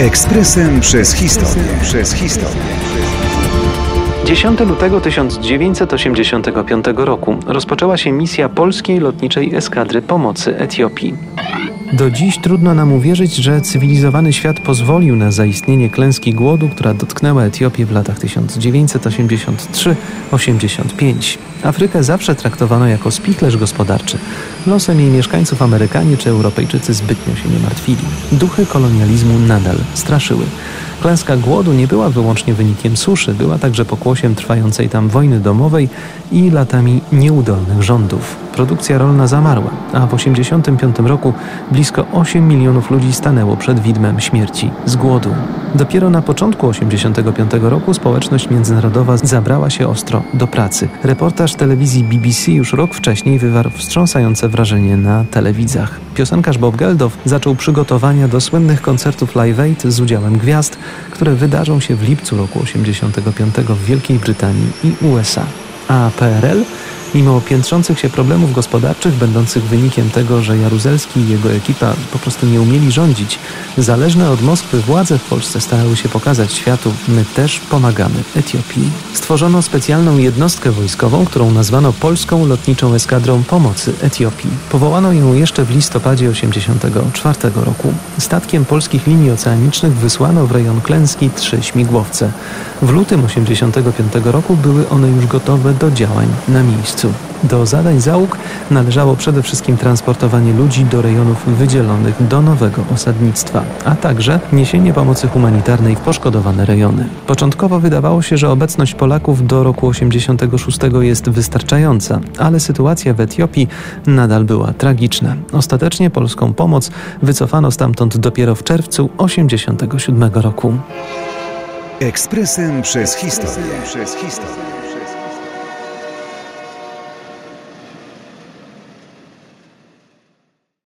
Ekspresem przez historię. Przez historię. 10 lutego 1985 roku rozpoczęła się misja polskiej lotniczej eskadry pomocy Etiopii. Do dziś trudno nam uwierzyć, że cywilizowany świat pozwolił na zaistnienie klęski głodu, która dotknęła Etiopię w latach 1983-85. Afrykę zawsze traktowano jako spichlerz gospodarczy. Losem jej mieszkańców Amerykanie czy Europejczycy zbytnio się nie martwili. Duchy kolonializmu nadal straszyły. Klęska głodu nie była wyłącznie wynikiem suszy, była także pokłosiem trwającej tam wojny domowej i latami nieudolnych rządów. Produkcja rolna zamarła, a w 1985 roku blisko 8 milionów ludzi stanęło przed widmem śmierci z głodu. Dopiero na początku 1985 roku społeczność międzynarodowa zabrała się ostro do pracy. Reportaż telewizji BBC już rok wcześniej wywarł wstrząsające wrażenie na telewizach. Piosenkarz Bob Geldof zaczął przygotowania do słynnych koncertów Live Aid z udziałem gwiazd, które wydarzą się w lipcu roku 1985 w Wielkiej Brytanii i USA. A PRL Mimo piętrzących się problemów gospodarczych, będących wynikiem tego, że Jaruzelski i jego ekipa po prostu nie umieli rządzić, zależne od Moskwy władze w Polsce starały się pokazać światu, my też pomagamy Etiopii. Stworzono specjalną jednostkę wojskową, którą nazwano Polską Lotniczą Eskadrą Pomocy Etiopii. Powołano ją jeszcze w listopadzie 1984 roku. Statkiem polskich linii oceanicznych wysłano w rejon klęski trzy śmigłowce. W lutym 1985 roku były one już gotowe do działań na miejscu. Do zadań załóg należało przede wszystkim transportowanie ludzi do rejonów wydzielonych do nowego osadnictwa, a także niesienie pomocy humanitarnej w poszkodowane rejony. Początkowo wydawało się, że obecność Polaków do roku 86 jest wystarczająca, ale sytuacja w Etiopii nadal była tragiczna. Ostatecznie polską pomoc wycofano stamtąd dopiero w czerwcu 87 roku. Ekspresem przez historię. Przez historię.